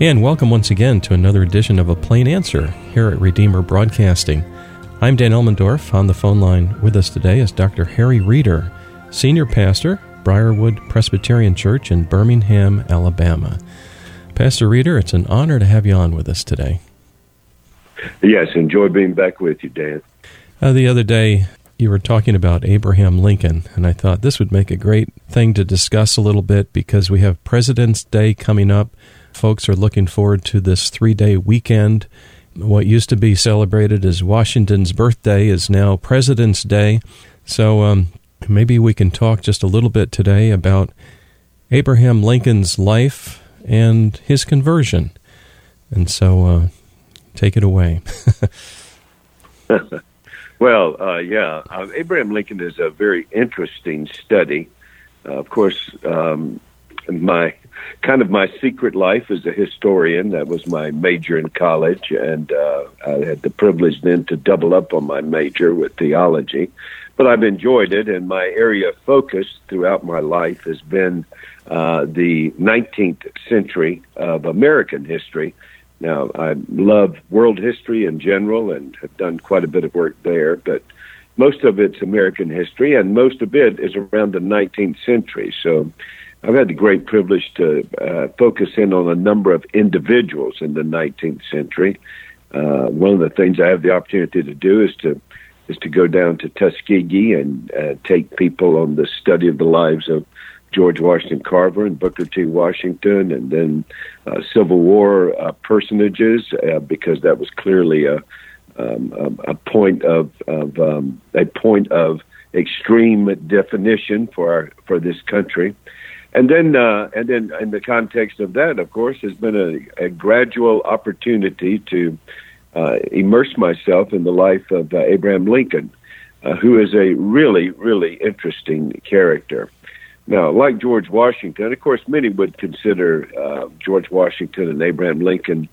And welcome once again to another edition of A Plain Answer here at Redeemer Broadcasting. I'm Dan Elmendorf. On the phone line with us today is Dr. Harry Reeder, Senior Pastor, Briarwood Presbyterian Church in Birmingham, Alabama. Pastor Reeder, it's an honor to have you on with us today. Yes, enjoy being back with you, Dan. Uh, the other day, you were talking about Abraham Lincoln, and I thought this would make a great thing to discuss a little bit because we have President's Day coming up folks are looking forward to this three day weekend. What used to be celebrated as Washington's birthday is now President's Day. So um, maybe we can talk just a little bit today about Abraham Lincoln's life and his conversion. And so uh, take it away. well, uh, yeah, uh, Abraham Lincoln is a very interesting study. Uh, of course, um, my kind of my secret life as a historian. That was my major in college, and uh, I had the privilege then to double up on my major with theology. But I've enjoyed it, and my area of focus throughout my life has been uh, the 19th century of American history. Now, I love world history in general and have done quite a bit of work there, but most of it's American history, and most of it is around the 19th century. So I've had the great privilege to uh, focus in on a number of individuals in the 19th century. Uh, one of the things I have the opportunity to do is to is to go down to Tuskegee and uh, take people on the study of the lives of George Washington Carver and Booker T. Washington, and then uh, Civil War uh, personages, uh, because that was clearly a um, a point of, of um, a point of extreme definition for our, for this country and then uh, and then in the context of that, of course, has been a, a gradual opportunity to uh, immerse myself in the life of uh, Abraham Lincoln, uh, who is a really really interesting character. Now, like George Washington, of course, many would consider uh, George Washington and Abraham Lincoln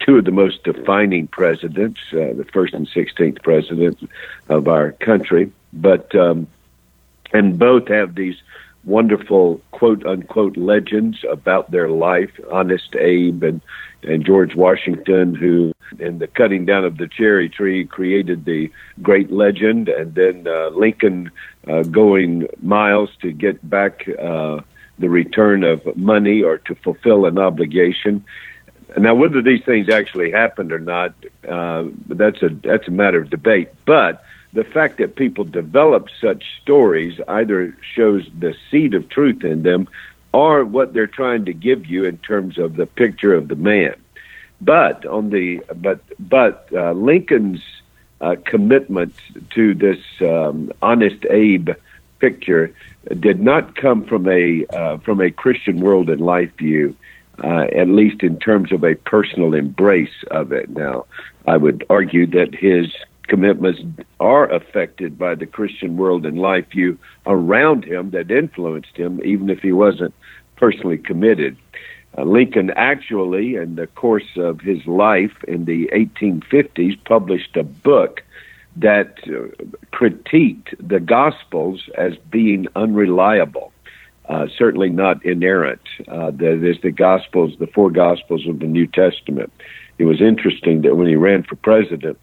two of the most defining presidents, uh, the first and sixteenth presidents of our country, but um, and both have these wonderful quote unquote legends about their life. Honest Abe and and George Washington, who in the cutting down of the cherry tree created the great legend, and then uh, Lincoln uh, going miles to get back uh, the return of money or to fulfill an obligation. Now, whether these things actually happened or not, uh, that's a that's a matter of debate. But the fact that people develop such stories either shows the seed of truth in them or what they're trying to give you in terms of the picture of the man. But on the but but uh, Lincoln's uh, commitment to this um, honest Abe picture did not come from a uh, from a Christian world and life view. Uh, at least in terms of a personal embrace of it. Now, I would argue that his commitments are affected by the Christian world and life view around him that influenced him, even if he wasn't personally committed. Uh, Lincoln actually, in the course of his life in the 1850s, published a book that uh, critiqued the Gospels as being unreliable. Uh, certainly not inerrant. Uh, that is the Gospels, the four Gospels of the New Testament. It was interesting that when he ran for president,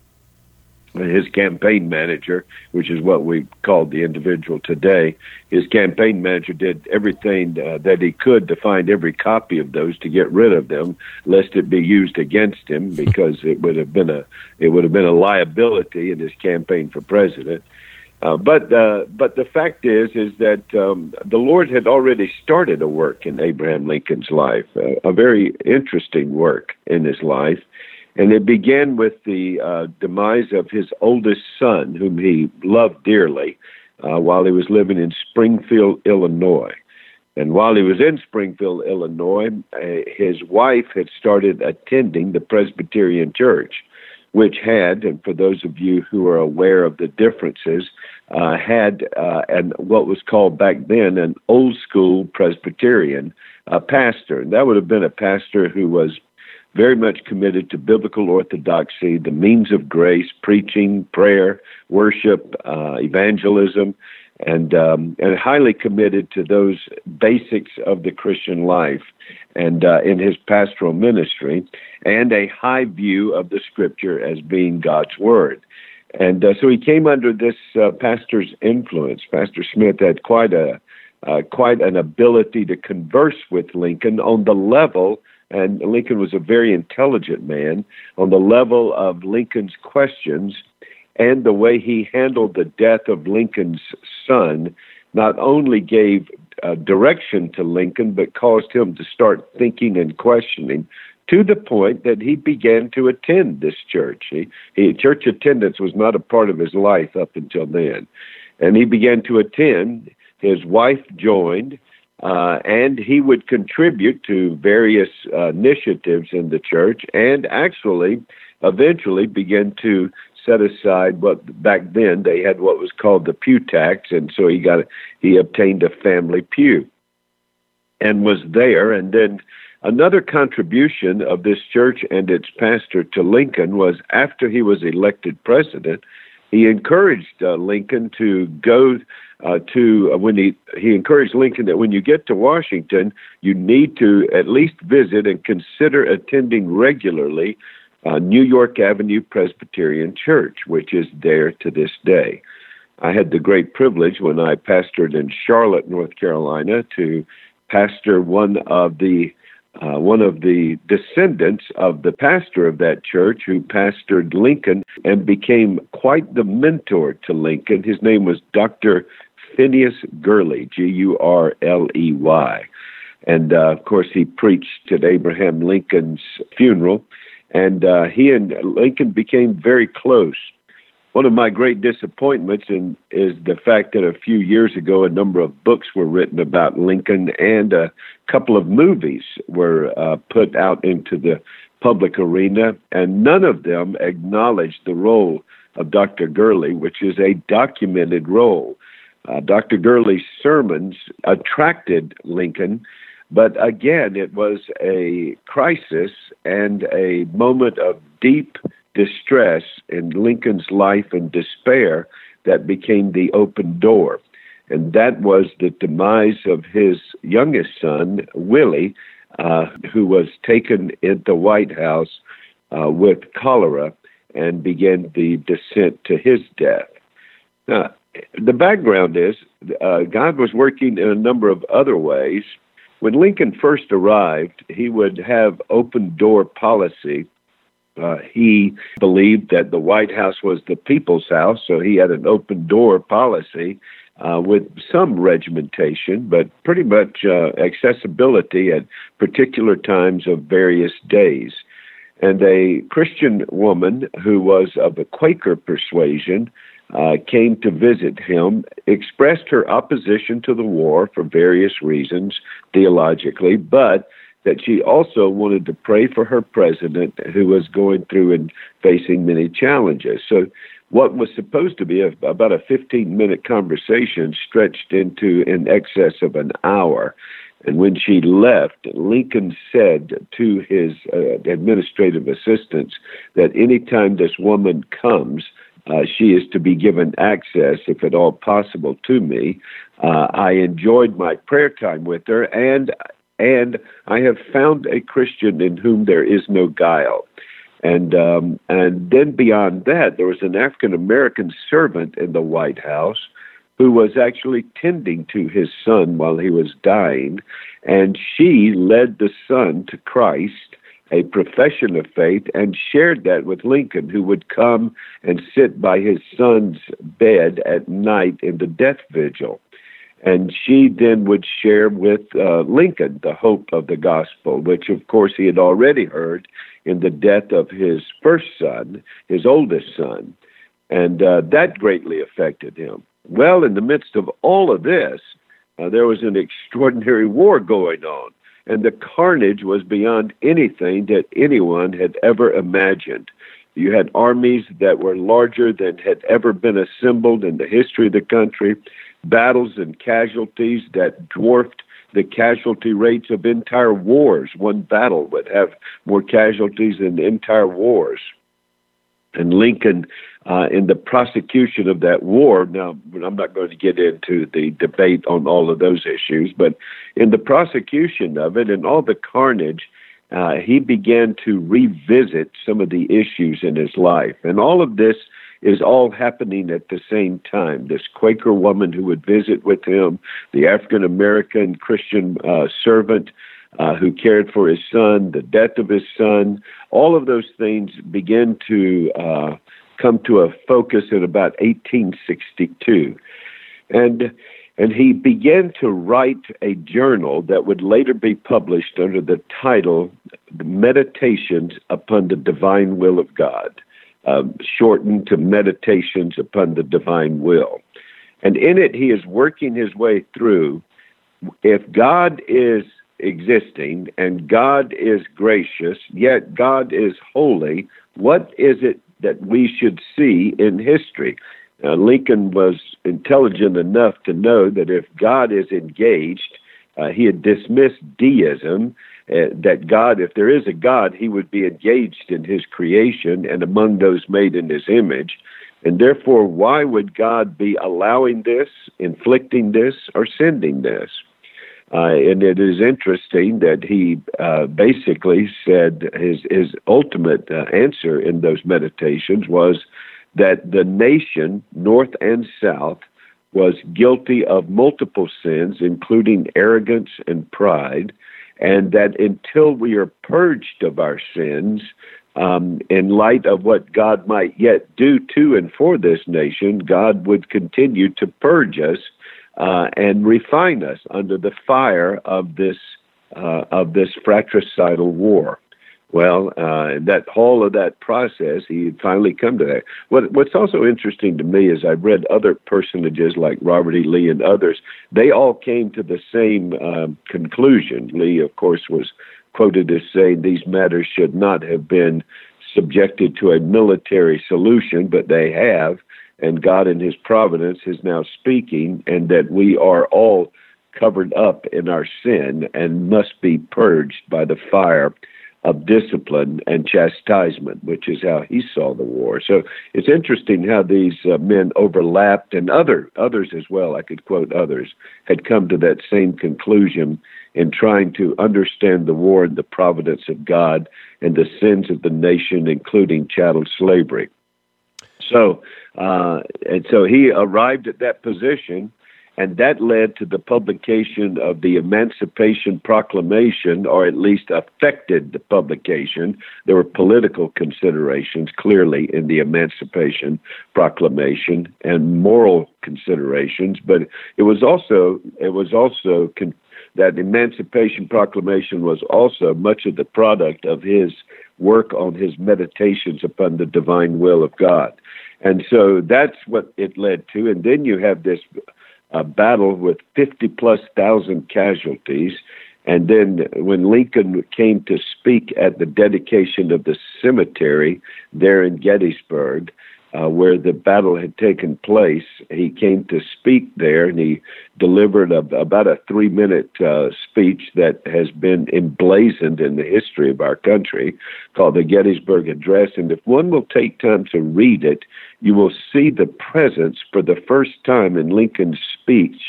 his campaign manager, which is what we called the individual today, his campaign manager did everything uh, that he could to find every copy of those to get rid of them, lest it be used against him, because it would have been a it would have been a liability in his campaign for president. Uh, but uh, but the fact is is that um, the Lord had already started a work in Abraham Lincoln's life, uh, a very interesting work in his life and it began with the uh, demise of his oldest son, whom he loved dearly, uh, while he was living in Springfield, Illinois. And while he was in Springfield, Illinois, uh, his wife had started attending the Presbyterian Church, which had, and for those of you who are aware of the differences, uh, had uh, and what was called back then an old school Presbyterian uh, pastor. And that would have been a pastor who was very much committed to biblical orthodoxy, the means of grace, preaching, prayer, worship, uh, evangelism, and um, and highly committed to those basics of the Christian life, and uh, in his pastoral ministry, and a high view of the Scripture as being God's word. And uh, so he came under this uh, pastor's influence. Pastor Smith had quite a uh, quite an ability to converse with Lincoln on the level, and Lincoln was a very intelligent man, on the level of Lincoln's questions and the way he handled the death of Lincoln's son not only gave uh, direction to Lincoln, but caused him to start thinking and questioning to the point that he began to attend this church. He, he, church attendance was not a part of his life up until then. And he began to attend. His wife joined, uh, and he would contribute to various uh, initiatives in the church and actually eventually begin to set aside what back then they had what was called the pew tax and so he got he obtained a family pew and was there. And then Another contribution of this church and its pastor to Lincoln was after he was elected president, he encouraged uh, Lincoln to go uh, to uh, when he he encouraged Lincoln that when you get to Washington, you need to at least visit and consider attending regularly uh, New York Avenue Presbyterian Church, which is there to this day. I had the great privilege when I pastored in Charlotte, North Carolina, to pastor one of the uh, one of the descendants of the pastor of that church who pastored Lincoln and became quite the mentor to Lincoln. His name was Dr. Phineas Gurley, G U R L E Y. And uh, of course, he preached at Abraham Lincoln's funeral, and uh, he and Lincoln became very close one of my great disappointments in, is the fact that a few years ago a number of books were written about Lincoln and a couple of movies were uh, put out into the public arena, and none of them acknowledged the role of Dr. Gurley, which is a documented role. Uh, Dr. Gurley's sermons attracted Lincoln, but again, it was a crisis and a moment of deep distress in Lincoln's life and despair that became the open door. And that was the demise of his youngest son, Willie, uh, who was taken at the White House uh, with cholera and began the descent to his death. Now, the background is uh, God was working in a number of other ways. When Lincoln first arrived, he would have open door policy uh, he believed that the White House was the people's house, so he had an open door policy uh, with some regimentation, but pretty much uh, accessibility at particular times of various days. And a Christian woman who was of a Quaker persuasion uh, came to visit him, expressed her opposition to the war for various reasons theologically, but that she also wanted to pray for her president who was going through and facing many challenges. So, what was supposed to be a, about a 15 minute conversation stretched into in excess of an hour. And when she left, Lincoln said to his uh, administrative assistants that anytime this woman comes, uh, she is to be given access, if at all possible, to me. Uh, I enjoyed my prayer time with her, and and I have found a Christian in whom there is no guile. And um, and then beyond that, there was an African American servant in the White House who was actually tending to his son while he was dying, and she led the son to Christ, a profession of faith, and shared that with Lincoln, who would come and sit by his son's bed at night in the death vigil. And she then would share with uh, Lincoln the hope of the gospel, which of course he had already heard in the death of his first son, his oldest son. And uh, that greatly affected him. Well, in the midst of all of this, uh, there was an extraordinary war going on, and the carnage was beyond anything that anyone had ever imagined. You had armies that were larger than had ever been assembled in the history of the country battles and casualties that dwarfed the casualty rates of entire wars. One battle would have more casualties than entire wars. And Lincoln, uh, in the prosecution of that war, now I'm not going to get into the debate on all of those issues, but in the prosecution of it and all the carnage, uh, he began to revisit some of the issues in his life. And all of this is all happening at the same time. This Quaker woman who would visit with him, the African American Christian uh, servant uh, who cared for his son, the death of his son, all of those things begin to uh, come to a focus in about 1862. And and he began to write a journal that would later be published under the title Meditations upon the Divine Will of God, um, shortened to Meditations upon the Divine Will. And in it, he is working his way through if God is existing and God is gracious, yet God is holy, what is it that we should see in history? Uh, Lincoln was intelligent enough to know that if God is engaged, uh, he had dismissed deism, uh, that God, if there is a God, he would be engaged in his creation and among those made in his image. And therefore, why would God be allowing this, inflicting this, or sending this? Uh, and it is interesting that he uh, basically said his his ultimate uh, answer in those meditations was that the nation, North and South, was guilty of multiple sins, including arrogance and pride, and that until we are purged of our sins, um, in light of what God might yet do to and for this nation, God would continue to purge us uh, and refine us under the fire of this uh, of this fratricidal war. Well, uh, that whole of that process, he had finally come to that. What, what's also interesting to me is I've read other personages like Robert E. Lee and others. They all came to the same um, conclusion. Lee, of course, was quoted as saying these matters should not have been subjected to a military solution, but they have and God in His providence is now speaking, and that we are all covered up in our sin and must be purged by the fire of discipline and chastisement, which is how he saw the war. So it's interesting how these uh, men overlapped, and other others as well. I could quote others had come to that same conclusion in trying to understand the war and the providence of God and the sins of the nation, including chattel slavery. So, uh, and so he arrived at that position, and that led to the publication of the Emancipation Proclamation, or at least affected the publication. There were political considerations clearly in the Emancipation Proclamation and moral considerations, but it was also it was also con- that Emancipation Proclamation was also much of the product of his work on his meditations upon the divine will of God. And so that's what it led to. And then you have this uh, battle with 50 plus thousand casualties. And then when Lincoln came to speak at the dedication of the cemetery there in Gettysburg, uh, where the battle had taken place. He came to speak there, and he delivered a, about a three minute uh, speech that has been emblazoned in the history of our country called the Gettysburg Address. And if one will take time to read it, you will see the presence for the first time in Lincoln's speech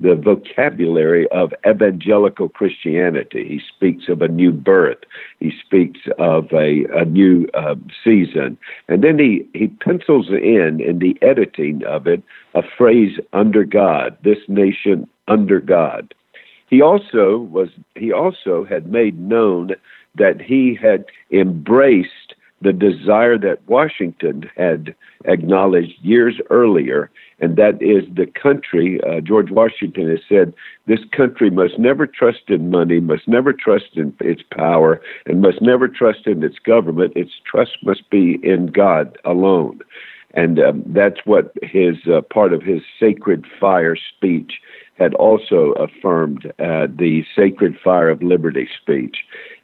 the vocabulary of evangelical Christianity. He speaks of a new birth. He speaks of a, a new uh, season. And then he, he pencils in, in the editing of it, a phrase, under God, this nation under God. He also was he also had made known that he had embraced the desire that Washington had acknowledged years earlier, and that is the country. Uh, George Washington has said this country must never trust in money, must never trust in its power, and must never trust in its government. Its trust must be in God alone. And um, that's what his uh, part of his sacred fire speech had also affirmed uh, the sacred fire of liberty speech.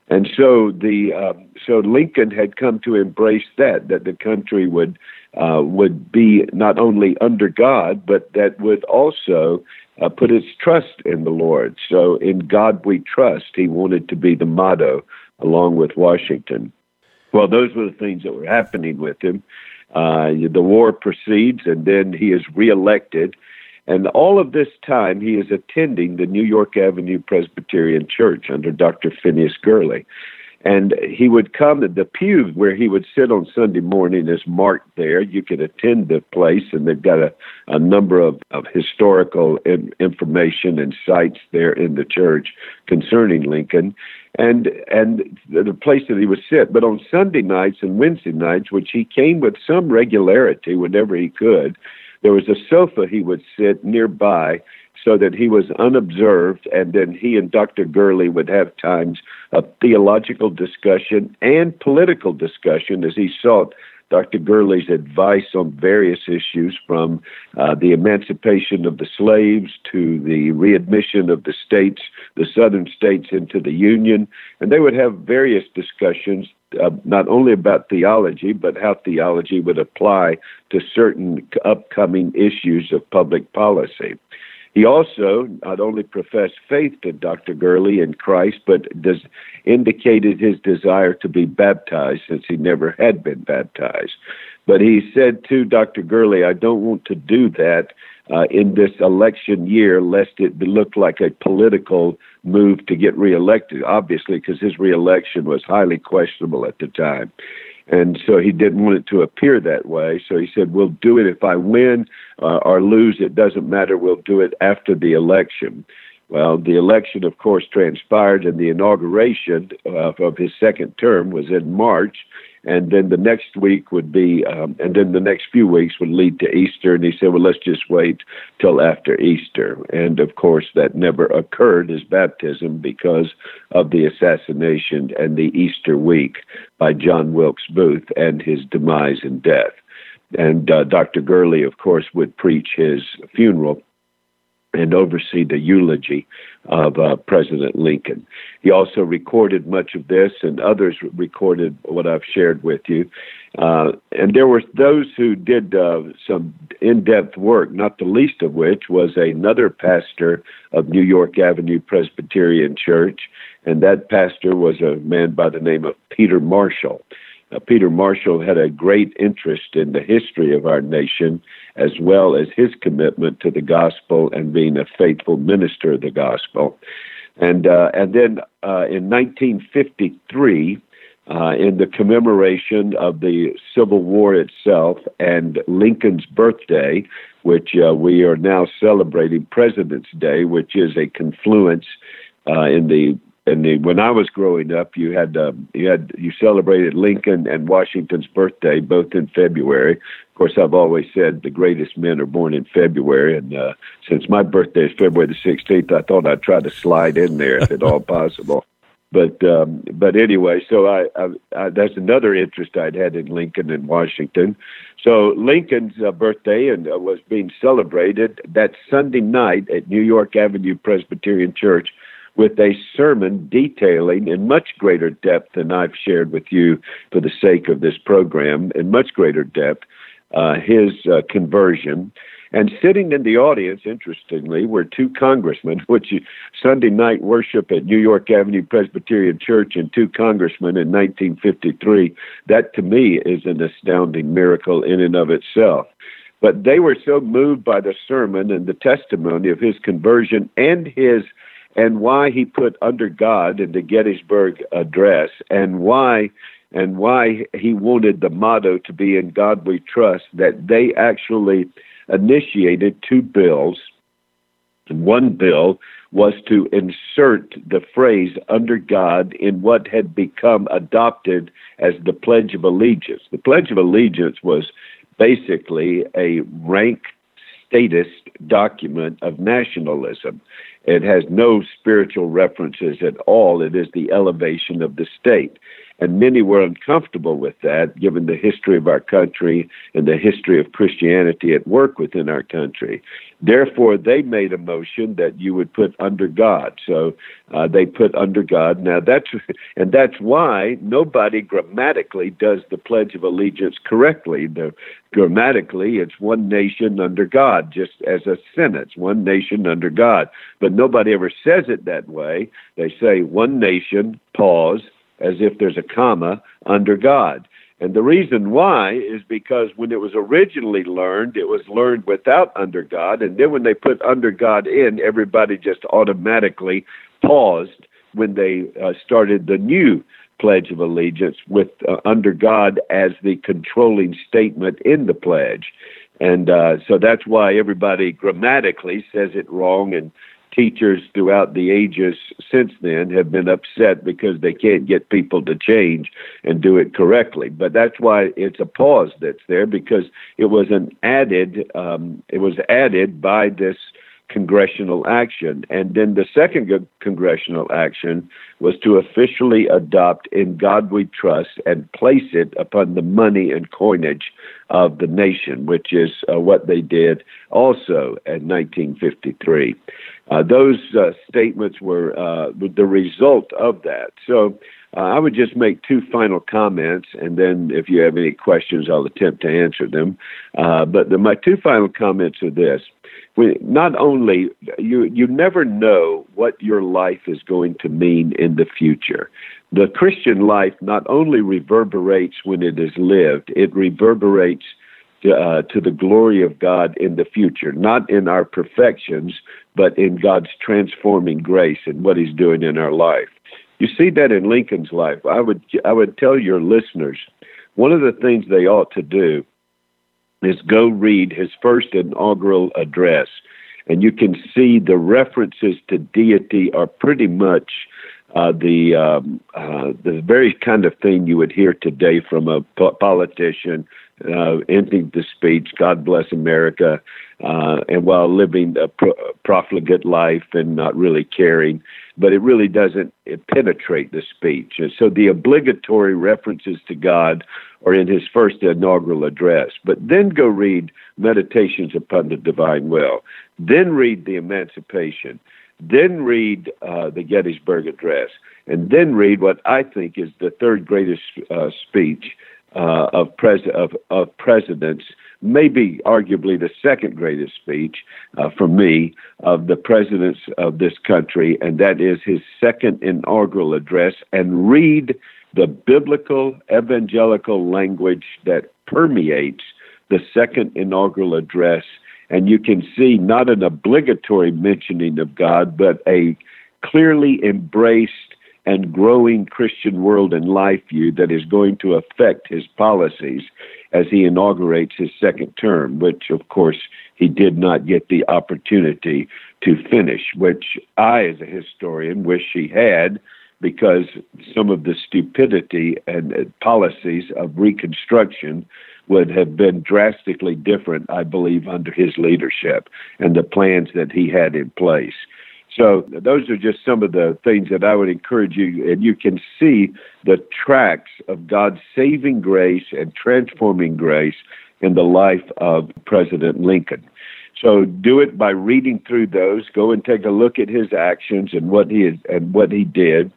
And so the uh, so Lincoln had come to embrace that that the country would uh, would be not only under God, but that would also uh, put its trust in the Lord. So in God we trust. He wanted to be the motto along with Washington. Well, those were the things that were happening with him. Uh, the war proceeds, and then he is reelected. And all of this time, he is attending the New York Avenue Presbyterian Church under Dr. Phineas Gurley. And he would come, to the pew where he would sit on Sunday morning is marked there. You could attend the place, and they've got a, a number of, of historical in, information and sites there in the church concerning Lincoln. And and the place that he would sit. But on Sunday nights and Wednesday nights, which he came with some regularity whenever he could, there was a sofa he would sit nearby so that he was unobserved, and then he and Dr. Gurley would have times of theological discussion and political discussion as he sought Dr. Gurley's advice on various issues from uh, the emancipation of the slaves to the readmission of the states, the southern states into the Union. And they would have various discussions, uh, not only about theology, but how theology would apply to certain upcoming issues of public policy. He also not only professed faith to Dr. Gurley in Christ, but indicated his desire to be baptized since he never had been baptized. But he said to Dr. Gurley, I don't want to do that uh, in this election year, lest it look like a political move to get reelected, obviously, because his reelection was highly questionable at the time. And so he didn't want it to appear that way. So he said, We'll do it if I win uh, or lose. It doesn't matter. We'll do it after the election. Well, the election, of course, transpired, and the inauguration uh, of his second term was in March and then the next week would be, um, and then the next few weeks would lead to Easter. And he said, well, let's just wait till after Easter. And of course, that never occurred, his baptism, because of the assassination and the Easter week by John Wilkes Booth and his demise and death. And uh, Dr. Gurley, of course, would preach his funeral and oversee the eulogy of uh, President Lincoln. He also recorded much of this, and others recorded what I've shared with you. Uh, and there were those who did uh, some in depth work, not the least of which was another pastor of New York Avenue Presbyterian Church, and that pastor was a man by the name of Peter Marshall. Uh, Peter Marshall had a great interest in the history of our nation, as well as his commitment to the gospel and being a faithful minister of the gospel. And uh, and then uh, in 1953, uh, in the commemoration of the Civil War itself and Lincoln's birthday, which uh, we are now celebrating President's Day, which is a confluence uh, in the and the, when I was growing up, you had um, you had you celebrated Lincoln and Washington's birthday both in February. Of course, I've always said the greatest men are born in February, and uh, since my birthday is February the sixteenth, I thought I'd try to slide in there if at all possible. But um, but anyway, so I, I, I that's another interest I'd had in Lincoln and Washington. So Lincoln's uh, birthday and uh, was being celebrated that Sunday night at New York Avenue Presbyterian Church with a sermon detailing in much greater depth than I've shared with you for the sake of this program, in much greater depth, uh, his uh, conversion. And sitting in the audience, interestingly, were two congressmen, which Sunday night worship at New York Avenue Presbyterian Church and two congressmen in 1953. That to me is an astounding miracle in and of itself. But they were so moved by the sermon and the testimony of his conversion and his and why he put under God in the Gettysburg Address, and why and why he wanted the motto to be "In God We Trust." That they actually initiated two bills. One bill was to insert the phrase under God in what had become adopted as the Pledge of Allegiance. The Pledge of Allegiance was basically a rank statist document of nationalism. It has no spiritual references at all. It is the elevation of the state. And many were uncomfortable with that, given the history of our country and the history of Christianity at work within our country. Therefore, they made a motion that you would put under God. So uh, they put under God. Now that's and that's why nobody grammatically does the Pledge of Allegiance correctly. The, grammatically, it's one nation under God, just as a sentence, one nation under God. But nobody ever says it that way. They say one nation, pause, as if there's a comma under God. And the reason why is because when it was originally learned, it was learned without under God. And then when they put under God in, everybody just automatically paused when they uh, started the new Pledge of Allegiance with uh, under God as the controlling statement in the pledge. And uh, so that's why everybody grammatically says it wrong and teachers throughout the ages since then have been upset because they can't get people to change and do it correctly. But that's why it's a pause that's there because it was an added um, it was added by this congressional action. And then the second congressional action was to officially adopt In God We Trust and place it upon the money and coinage of the nation, which is uh, what they did also in 1953. Uh, those uh, statements were uh, the result of that. So uh, I would just make two final comments, and then if you have any questions, I'll attempt to answer them. Uh, but the, my two final comments are this we, not only you you never know what your life is going to mean in the future. The Christian life not only reverberates when it is lived, it reverberates to, uh, to the glory of God in the future, not in our perfections, but in God's transforming grace and what He's doing in our life. You see that in Lincoln's life. I would I would tell your listeners one of the things they ought to do is go read his first inaugural address, and you can see the references to deity are pretty much uh, the um, uh, the very kind of thing you would hear today from a po- politician uh, ending the speech, "God bless America," uh, and while living a pro- profligate life and not really caring, but it really doesn't penetrate the speech. And so the obligatory references to God are in his first inaugural address. But then go read Meditations upon the Divine Will. Then read the Emancipation. Then read uh, the Gettysburg Address. And then read what I think is the third greatest uh, speech uh, of, pres- of, of presidents maybe arguably the second greatest speech uh, for me of the presidents of this country, and that is his second inaugural address. And read the biblical evangelical language that permeates the second inaugural address. And you can see not an obligatory mentioning of God, but a clearly embraced and growing Christian world and life view that is going to affect his policies as he inaugurates his second term, which, of course, he did not get the opportunity to finish, which I, as a historian, wish he had because some of the stupidity and uh, policies of Reconstruction would have been drastically different, I believe, under his leadership and the plans that he had in place. So those are just some of the things that I would encourage you, and you can see the tracks of God's saving grace and transforming grace in the life of President Lincoln. So do it by reading through those. Go and take a look at his actions and what he and what he did.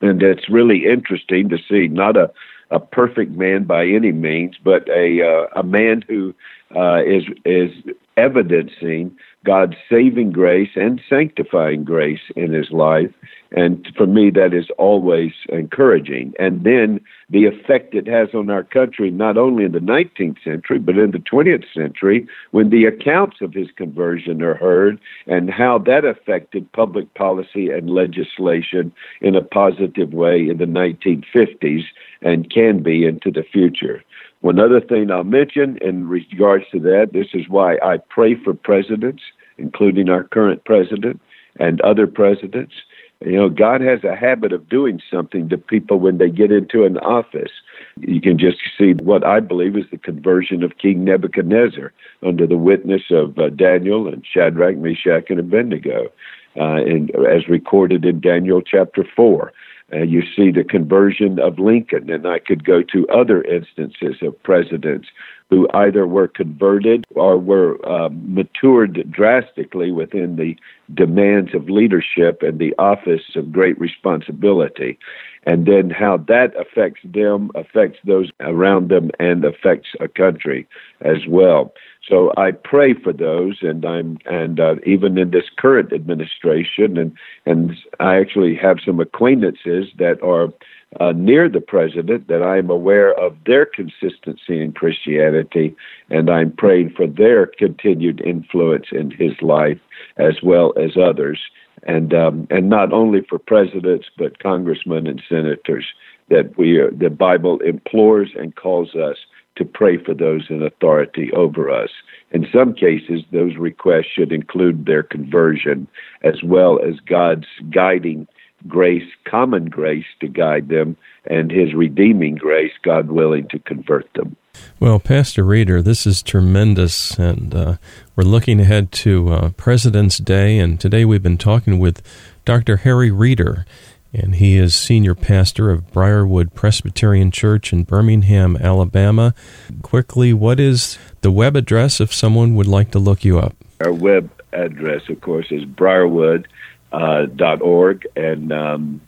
And it's really interesting to see not a a perfect man by any means, but a uh, a man who uh, is is evidencing God's saving grace and sanctifying grace in his life. And for me, that is always encouraging. And then the effect it has on our country, not only in the 19th century, but in the 20th century, when the accounts of his conversion are heard and how that affected public policy and legislation in a positive way in the 1950s and can be into the future. One other thing I'll mention in regards to that, this is why I pray for presidents, including our current president and other presidents. You know, God has a habit of doing something to people when they get into an office. You can just see what I believe is the conversion of King Nebuchadnezzar under the witness of uh, Daniel and Shadrach, Meshach, and Abednego, uh, and as recorded in Daniel chapter 4. Uh, you see the conversion of Lincoln, and I could go to other instances of presidents who either were converted or were uh, matured drastically within the demands of leadership and the office of great responsibility. And then how that affects them, affects those around them, and affects a country as well. So I pray for those, and I'm and uh, even in this current administration, and and I actually have some acquaintances that are uh, near the president that I am aware of their consistency in Christianity, and I'm praying for their continued influence in his life as well as others, and um, and not only for presidents but congressmen and senators that we are, the Bible implores and calls us to pray for those in authority over us. In some cases, those requests should include their conversion as well as God's guiding grace, common grace to guide them, and His redeeming grace, God willing, to convert them. Well, Pastor Reeder, this is tremendous, and uh, we're looking ahead to uh, President's Day, and today we've been talking with Dr. Harry Reeder and he is senior pastor of Briarwood Presbyterian Church in Birmingham, Alabama. Quickly, what is the web address if someone would like to look you up? Our web address, of course, is briarwood.org, uh, and um,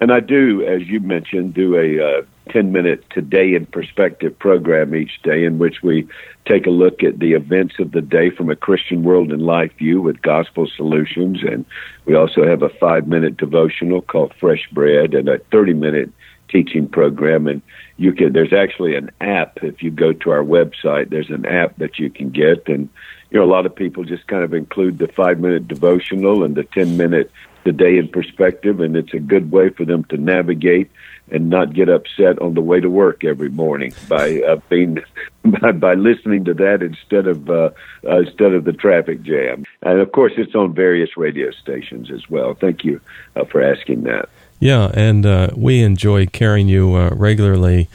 and I do, as you mentioned, do a uh, 10 minute Today in Perspective program each day in which we take a look at the events of the day from a Christian world and life view with gospel solutions. And we also have a five minute devotional called Fresh Bread and a 30 minute teaching program. And you can, there's actually an app. If you go to our website, there's an app that you can get. And, you know, a lot of people just kind of include the five minute devotional and the 10 minute the day in perspective, and it's a good way for them to navigate and not get upset on the way to work every morning by uh, being by, by listening to that instead of uh, uh, instead of the traffic jam. And of course, it's on various radio stations as well. Thank you uh, for asking that. Yeah, and uh, we enjoy carrying you uh, regularly.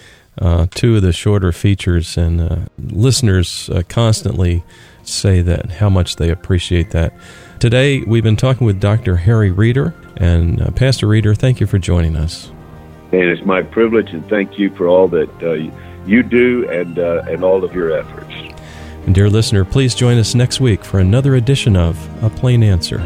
two of the shorter features, and listeners constantly say that how much they appreciate that. Today, we've been talking with Dr. Harry Reeder. And uh, Pastor Reeder, thank you for joining us. And it's my privilege, and thank you for all that uh, you do and, uh, and all of your efforts. And dear listener, please join us next week for another edition of A Plain Answer.